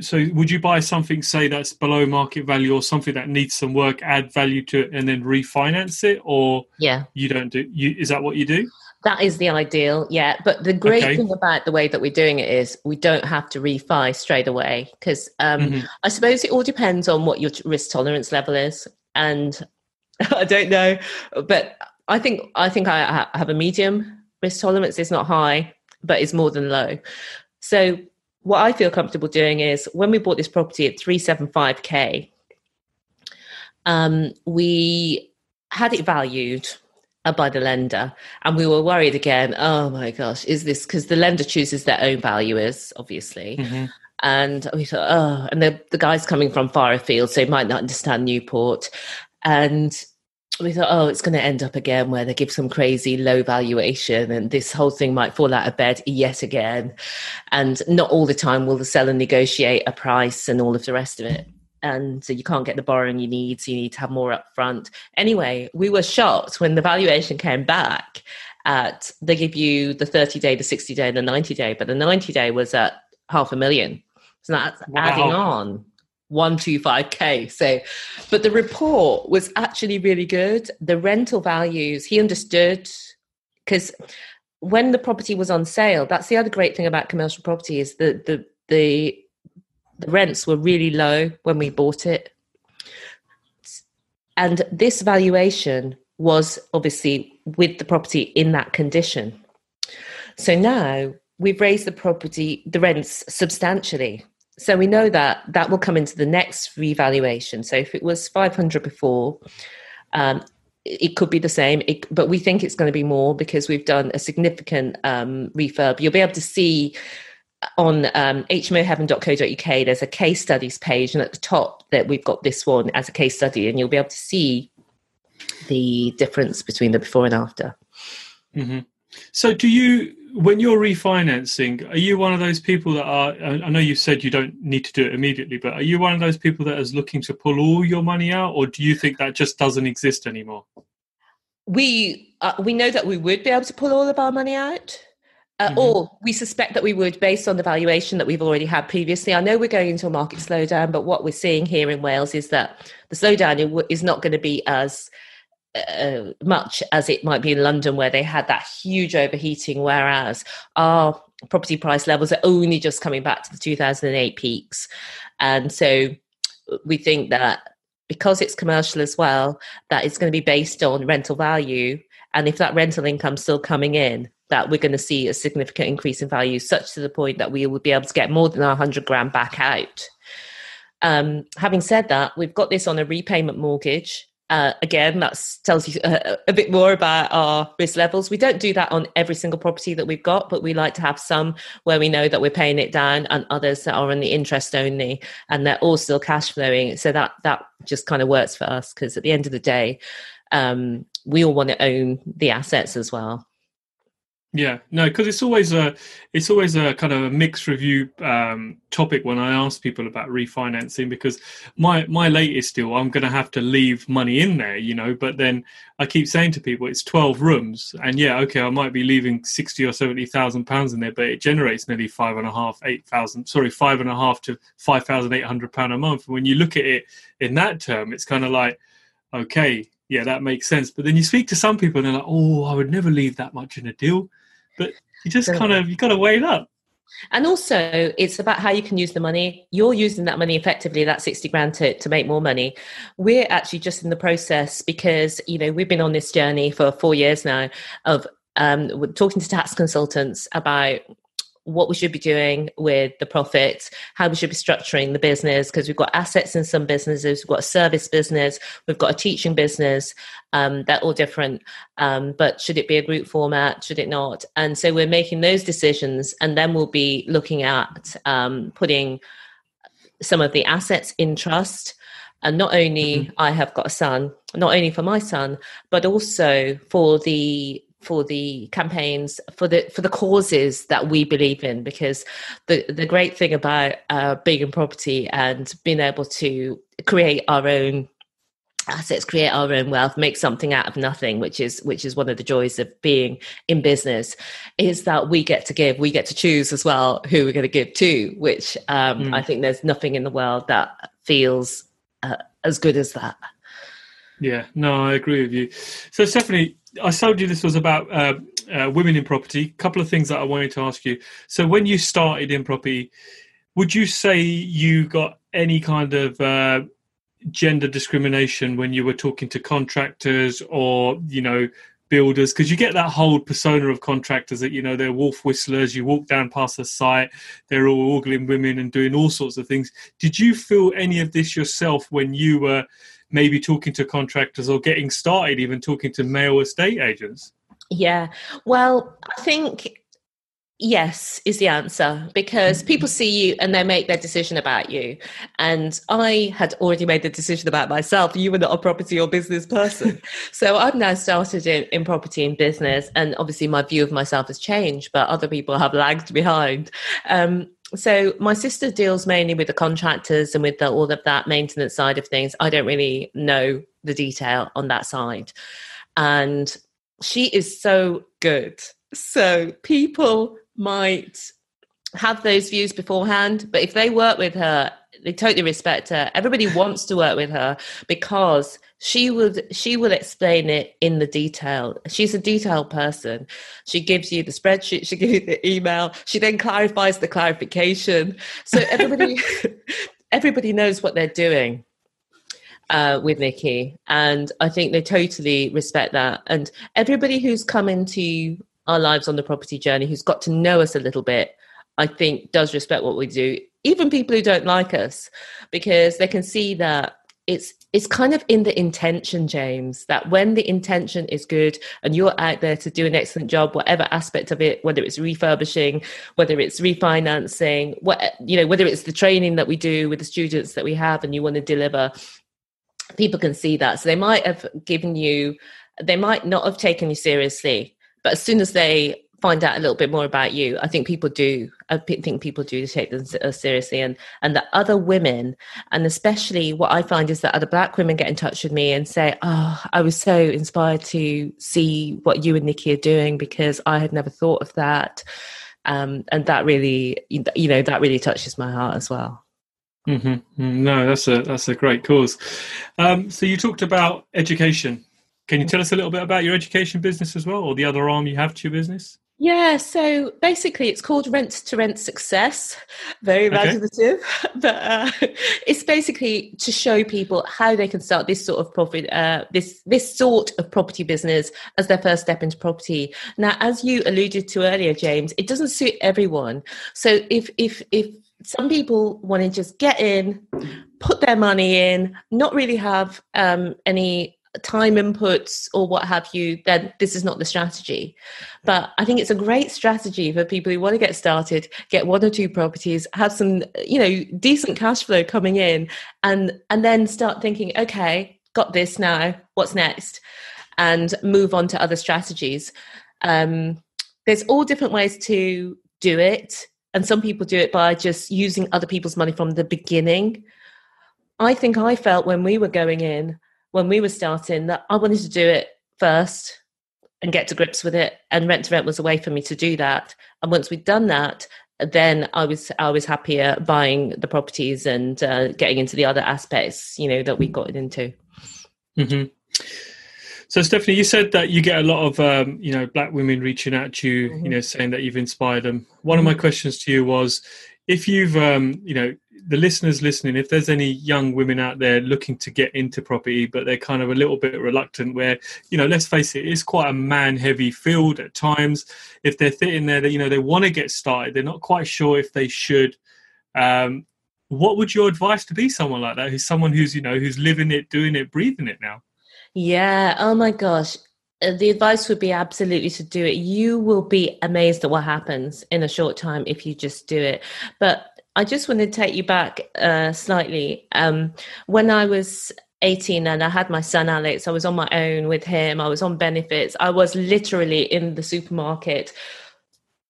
so would you buy something say that's below market value or something that needs some work add value to it and then refinance it or yeah. you don't do you is that what you do? That is the ideal yeah. But the great okay. thing about the way that we're doing it is we don't have to refi straight away because um, mm-hmm. i suppose it all depends on what your risk tolerance level is. And i don't know but i think i think i have a medium risk tolerance. It's not high but it's more than low. So what I feel comfortable doing is when we bought this property at 375k, um, we had it valued uh, by the lender and we were worried again oh my gosh is this because the lender chooses their own valuers obviously mm-hmm. and we thought oh and the, the guy's coming from far afield so he might not understand newport and we thought, oh, it's going to end up again where they give some crazy low valuation and this whole thing might fall out of bed yet again. And not all the time will the seller negotiate a price and all of the rest of it. And so you can't get the borrowing you need, so you need to have more upfront. Anyway, we were shocked when the valuation came back at they give you the 30 day, the 60 day, the 90 day, but the 90 day was at half a million. So that's wow. adding on 125k so but the report was actually really good. The rental values he understood because when the property was on sale that's the other great thing about commercial property is that the the the rents were really low when we bought it. And this valuation was obviously with the property in that condition. So now we've raised the property the rents substantially so we know that that will come into the next revaluation. So if it was 500 before, um, it could be the same, it, but we think it's going to be more because we've done a significant um, refurb. You'll be able to see on um, hmoheaven.co.uk, there's a case studies page, and at the top that we've got this one as a case study, and you'll be able to see the difference between the before and after. Mm-hmm. So, do you when you're refinancing, are you one of those people that are? I know you said you don't need to do it immediately, but are you one of those people that is looking to pull all your money out, or do you think that just doesn't exist anymore? We uh, we know that we would be able to pull all of our money out. Uh, mm-hmm. Or we suspect that we would, based on the valuation that we've already had previously. I know we're going into a market slowdown, but what we're seeing here in Wales is that the slowdown is not going to be as uh, much as it might be in London, where they had that huge overheating, whereas our property price levels are only just coming back to the 2008 peaks. And so we think that because it's commercial as well, that it's going to be based on rental value. And if that rental income's still coming in, that we're going to see a significant increase in value, such to the point that we will be able to get more than our 100 grand back out. Um, having said that, we've got this on a repayment mortgage. Uh, again, that tells you a, a, bit more about our risk levels. We don't do that on every single property that we've got, but we like to have some where we know that we're paying it down, and others that are on the interest only, and they're all still cash flowing. So that that just kind of works for us because at the end of the day, um, we all want to own the assets as well. Yeah, no, because it's always a it's always a kind of a mixed review um, topic when I ask people about refinancing because my my latest deal I'm going to have to leave money in there, you know. But then I keep saying to people it's twelve rooms, and yeah, okay, I might be leaving sixty or seventy thousand pounds in there, but it generates nearly five and a half, eight thousand, sorry, five and a half to five thousand eight hundred pound a month. And when you look at it in that term, it's kind of like okay, yeah, that makes sense. But then you speak to some people and they're like, oh, I would never leave that much in a deal. But you just kind of, you got to weigh it up. And also, it's about how you can use the money. You're using that money effectively, that 60 grand to, to make more money. We're actually just in the process because, you know, we've been on this journey for four years now of um, talking to tax consultants about what we should be doing with the profits, how we should be structuring the business, because we've got assets in some businesses, we've got a service business, we've got a teaching business. Um, they're all different. Um, but should it be a group format? Should it not? And so we're making those decisions, and then we'll be looking at um, putting some of the assets in trust. And not only mm-hmm. I have got a son, not only for my son, but also for the for the campaigns for the for the causes that we believe in because the the great thing about uh, being in property and being able to create our own assets create our own wealth make something out of nothing which is which is one of the joys of being in business is that we get to give we get to choose as well who we're going to give to which um, mm. i think there's nothing in the world that feels uh, as good as that yeah no i agree with you so stephanie I told you this was about uh, uh, women in property. A couple of things that I wanted to ask you. So, when you started in property, would you say you got any kind of uh, gender discrimination when you were talking to contractors or, you know, builders? Because you get that whole persona of contractors that, you know, they're wolf whistlers. You walk down past the site, they're all ogling women and doing all sorts of things. Did you feel any of this yourself when you were maybe talking to contractors or getting started, even talking to male estate agents? Yeah, well, I think yes is the answer because people see you and they make their decision about you. And i had already made the decision about myself. You were not a property or business person. So i've now started in, in property and business and obviously my view of myself has changed but other people have lagged behind. Um, so my sister deals mainly with the contractors and with the, all of that maintenance side of things. I don't really know the detail on that side. And she is so good. So people might have those views beforehand, but if they work with her, they totally respect her. Everybody wants to work with her because she would she will explain it in the detail she's a detailed person she gives you the spreadsheet she gives you the email she then clarifies the clarification so everybody everybody knows what they're doing uh, with Nikki, and I think they totally respect that. And everybody who's come into our lives on the property journey, who's got to know us a little bit, I think does respect what we do. Even people who don't like us, because they can see that it's it's kind of in the intention james that when the intention is good and you're out there to do an excellent job whatever aspect of it whether it's refurbishing whether it's refinancing what you know whether it's the training that we do with the students that we have and you want to deliver people can see that so they might have given you they might not have taken you seriously but as soon as they find out a little bit more about you i think people do i think people do take them uh, seriously and and the other women and especially what i find is that other black women get in touch with me and say oh i was so inspired to see what you and nikki are doing because i had never thought of that um, and that really you know that really touches my heart as well mm-hmm. mm-hmm. no that's a that's a great cause um, so you talked about education can you tell us a little bit about your education business as well, or the other arm you have to your business? Yeah, so basically it's called Rent to Rent Success. Very imaginative. Okay. But uh, it's basically to show people how they can start this sort of profit, uh, this this sort of property business as their first step into property. Now, as you alluded to earlier, James, it doesn't suit everyone. So if if if some people want to just get in, put their money in, not really have um, any time inputs or what have you, then this is not the strategy. But I think it's a great strategy for people who want to get started, get one or two properties, have some, you know, decent cash flow coming in, and and then start thinking, okay, got this now, what's next, and move on to other strategies. Um, there's all different ways to do it, and some people do it by just using other people's money from the beginning. I think I felt when we were going in when we were starting that I wanted to do it first and get to grips with it. And rent to rent was a way for me to do that. And once we'd done that, then I was I was happier buying the properties and uh, getting into the other aspects, you know, that we got into. Mm-hmm. So, Stephanie, you said that you get a lot of, um, you know, black women reaching out to you, mm-hmm. you know, saying that you've inspired them. One of my mm-hmm. questions to you was, if you've, um, you know, the listeners listening, if there's any young women out there looking to get into property, but they're kind of a little bit reluctant, where, you know, let's face it, it's quite a man heavy field at times. If they're sitting there, that, you know, they want to get started, they're not quite sure if they should. Um, what would your advice to be someone like that? Who's someone who's, you know, who's living it, doing it, breathing it now? Yeah. Oh my gosh. Uh, the advice would be absolutely to do it. You will be amazed at what happens in a short time if you just do it. But I just want to take you back uh, slightly. Um, when I was 18 and I had my son Alex, I was on my own with him. I was on benefits. I was literally in the supermarket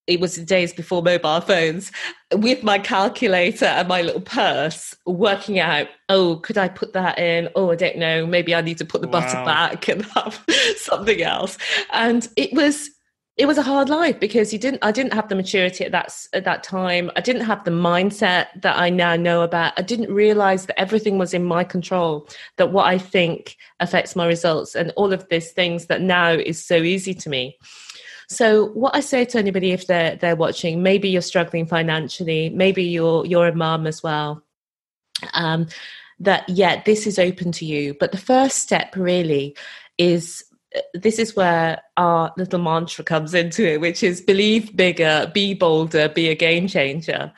it was the days before mobile phones with my calculator and my little purse working out oh could i put that in oh i don't know maybe i need to put the wow. butter back and have something else and it was it was a hard life because you didn't i didn't have the maturity at that at that time i didn't have the mindset that i now know about i didn't realize that everything was in my control that what i think affects my results and all of these things that now is so easy to me so what I say to anybody if they're they're watching, maybe you're struggling financially, maybe you're you're a mom as well. Um, that yeah, this is open to you. But the first step really is this is where our little mantra comes into it, which is believe bigger, be bolder, be a game changer.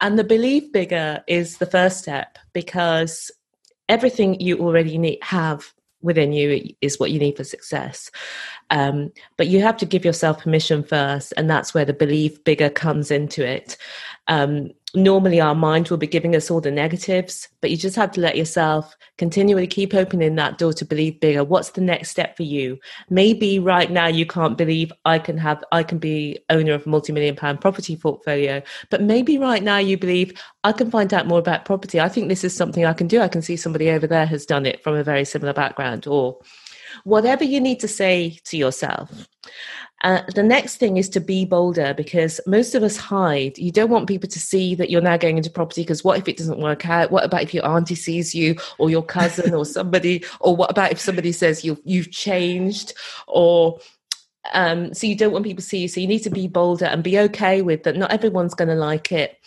And the believe bigger is the first step because everything you already need have within you is what you need for success. Um, but you have to give yourself permission first, and that's where the believe bigger comes into it. Um, normally, our mind will be giving us all the negatives, but you just have to let yourself continually keep opening that door to believe bigger. What's the next step for you? Maybe right now you can't believe I can have, I can be owner of a multi-million pound property portfolio, but maybe right now you believe I can find out more about property. I think this is something I can do. I can see somebody over there has done it from a very similar background, or whatever you need to say to yourself. Uh, the next thing is to be bolder because most of us hide. You don't want people to see that you're now going into property because what if it doesn't work out? What about if your auntie sees you or your cousin or somebody? Or what about if somebody says you you've changed? Or um, so you don't want people to see you. So you need to be bolder and be okay with that. Not everyone's going to like it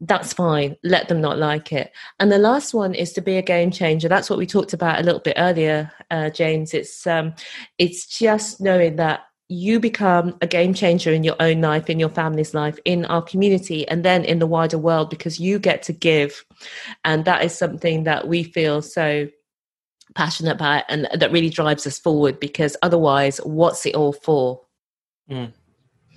that's fine. Let them not like it. And the last one is to be a game changer. That's what we talked about a little bit earlier, uh, James. It's um, it's just knowing that you become a game changer in your own life, in your family's life, in our community, and then in the wider world because you get to give, and that is something that we feel so passionate about, and that really drives us forward. Because otherwise, what's it all for? Mm.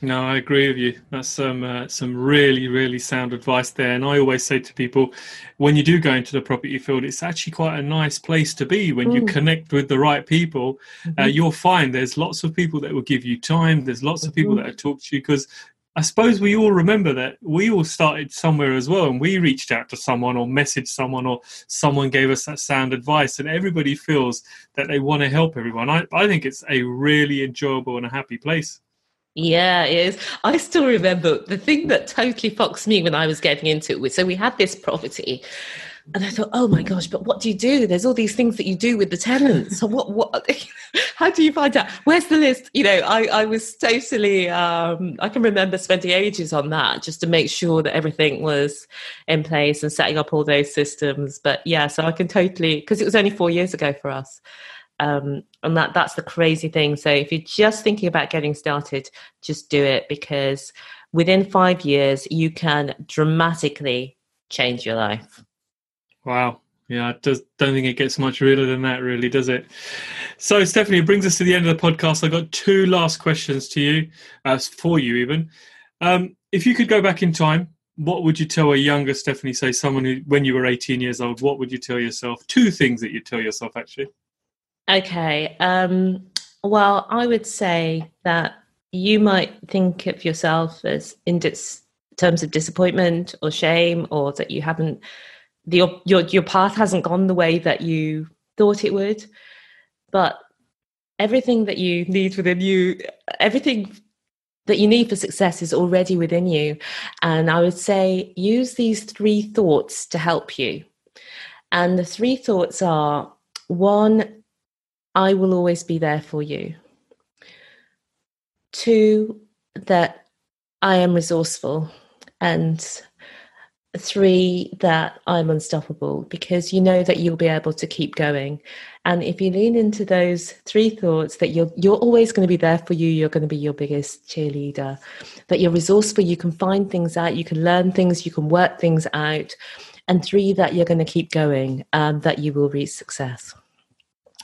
No, I agree with you. That's some uh, some really really sound advice there. And I always say to people, when you do go into the property field, it's actually quite a nice place to be. When mm. you connect with the right people, uh, mm-hmm. uh, you'll find there's lots of people that will give you time. There's lots of people mm-hmm. that talk to you because I suppose we all remember that we all started somewhere as well, and we reached out to someone or messaged someone or someone gave us that sound advice, and everybody feels that they want to help everyone. I, I think it's a really enjoyable and a happy place. Yeah, it is. I still remember the thing that totally foxed me when I was getting into it. So we had this property, and I thought, oh my gosh, but what do you do? There's all these things that you do with the tenants. So what? What? How do you find out? Where's the list? You know, I I was totally. Um, I can remember spending ages on that just to make sure that everything was in place and setting up all those systems. But yeah, so I can totally because it was only four years ago for us. Um, and that that's the crazy thing. So if you're just thinking about getting started, just do it because within five years you can dramatically change your life. Wow. Yeah, I just don't think it gets much realer than that, really, does it? So, Stephanie, it brings us to the end of the podcast. I've got two last questions to you, uh, for you even. Um, if you could go back in time, what would you tell a younger Stephanie, say someone who, when you were 18 years old, what would you tell yourself? Two things that you'd tell yourself, actually. Okay. Um, well, I would say that you might think of yourself as in dis- terms of disappointment or shame, or that you haven't the, your your your path hasn't gone the way that you thought it would. But everything that you need within you, everything that you need for success is already within you. And I would say use these three thoughts to help you. And the three thoughts are one, I will always be there for you. Two, that I am resourceful. And three, that I'm unstoppable because you know that you'll be able to keep going. And if you lean into those three thoughts, that you're you're always going to be there for you, you're going to be your biggest cheerleader, that you're resourceful, you can find things out, you can learn things, you can work things out. And three, that you're going to keep going, and that you will reach success.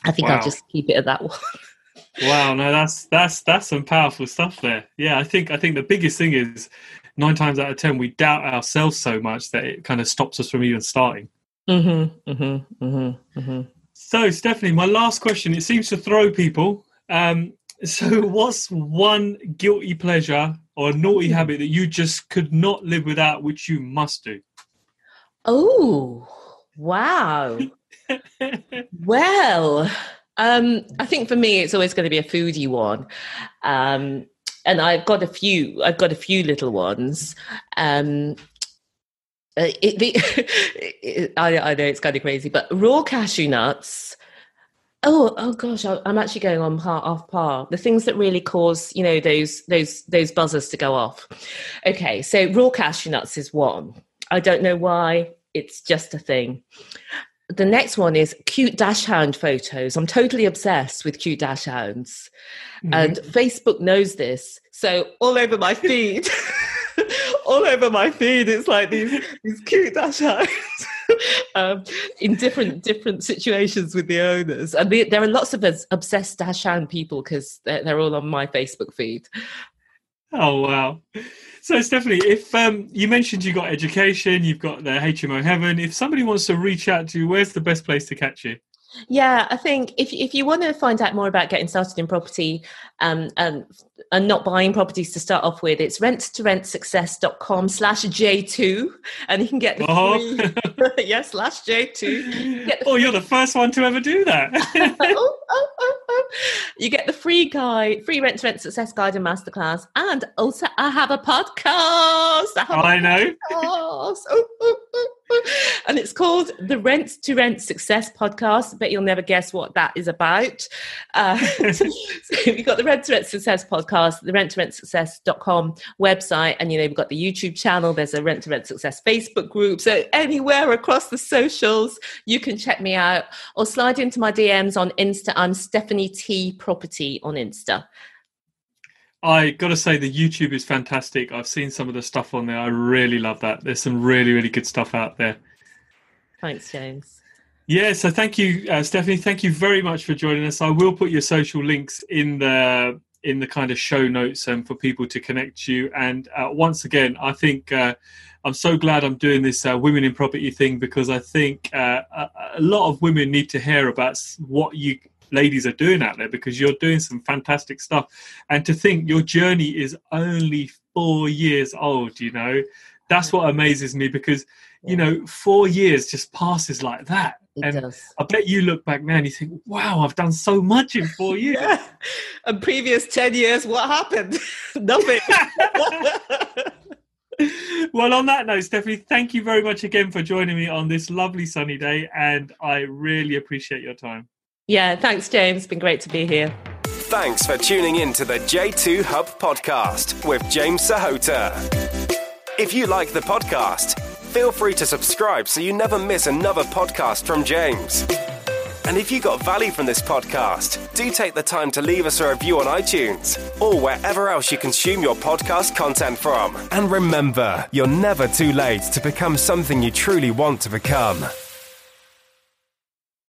I think wow. I'll just keep it at that one. wow, no, that's that's that's some powerful stuff there. Yeah, I think I think the biggest thing is nine times out of ten we doubt ourselves so much that it kind of stops us from even starting. Mm-hmm, mm-hmm, mm-hmm, mm-hmm. So, Stephanie, my last question. It seems to throw people. Um, so, what's one guilty pleasure or naughty habit that you just could not live without, which you must do? Oh, wow. well, um, I think for me, it's always going to be a foodie one. Um, and I've got a few. I've got a few little ones. Um, uh, it, the, I, I, know it's kind of crazy, but raw cashew nuts. Oh, oh gosh, I, am actually going on par off par. The things that really cause, you know, those those those buzzers to go off. Okay, so raw cashew nuts is one. I don't know why. It's just a thing the next one is cute dachshund photos. I'm totally obsessed with cute dachshunds. Mm-hmm. And Facebook knows this. So all over my feed, all over my feed, it's like these, these cute dachshunds. um, in different different situations with the owners, and the, there are lots of obsessed dachshund people because they're, they're all on my Facebook feed. Oh wow! So Stephanie, if um, you mentioned you got education, you've got the HMO Heaven. If somebody wants to reach out to you, where's the best place to catch you? Yeah, I think if if you want to find out more about getting started in property um, and and not buying properties to start off with, it's rent to rent success.com slash J2 and you can get the uh-huh. free yes, slash J2. oh, you're the first one to ever do that. oh, oh, oh, oh, you get the free guide, free rent to rent success guide and masterclass. And also I have a podcast. I, have I know. Podcast. Oh, oh, oh and it's called the Rent to Rent Success Podcast. Bet you'll never guess what that is about. Uh, so we've got the Rent to Rent Success Podcast, the Rent to Rent Success.com website, and you know, we've got the YouTube channel. There's a Rent to Rent Success Facebook group. So anywhere across the socials, you can check me out or slide into my DMs on Insta. I'm Stephanie T Property on Insta. I got to say the YouTube is fantastic. I've seen some of the stuff on there. I really love that. There's some really really good stuff out there. Thanks, James. Yeah, so thank you, uh, Stephanie. Thank you very much for joining us. I will put your social links in the in the kind of show notes um, for people to connect you. And uh, once again, I think uh, I'm so glad I'm doing this uh, women in property thing because I think uh, a, a, lot of women need to hear about what you ladies are doing out there because you're doing some fantastic stuff. And to think your journey is only four years old, you know, that's what amazes me because, you know, four years just passes like that. It and does. I bet you look back now and you think, wow, I've done so much in four years. yeah. And previous 10 years, what happened? Nothing. well, on that note, Stephanie, thank you very much again for joining me on this lovely sunny day, and I really appreciate your time. Yeah, thanks, James. It's been great to be here. Thanks for tuning in to the J2 Hub podcast with James Sahota. If you like the podcast, feel free to subscribe so you never miss another podcast from James. And if you got value from this podcast, do take the time to leave us a review on iTunes or wherever else you consume your podcast content from. And remember, you're never too late to become something you truly want to become.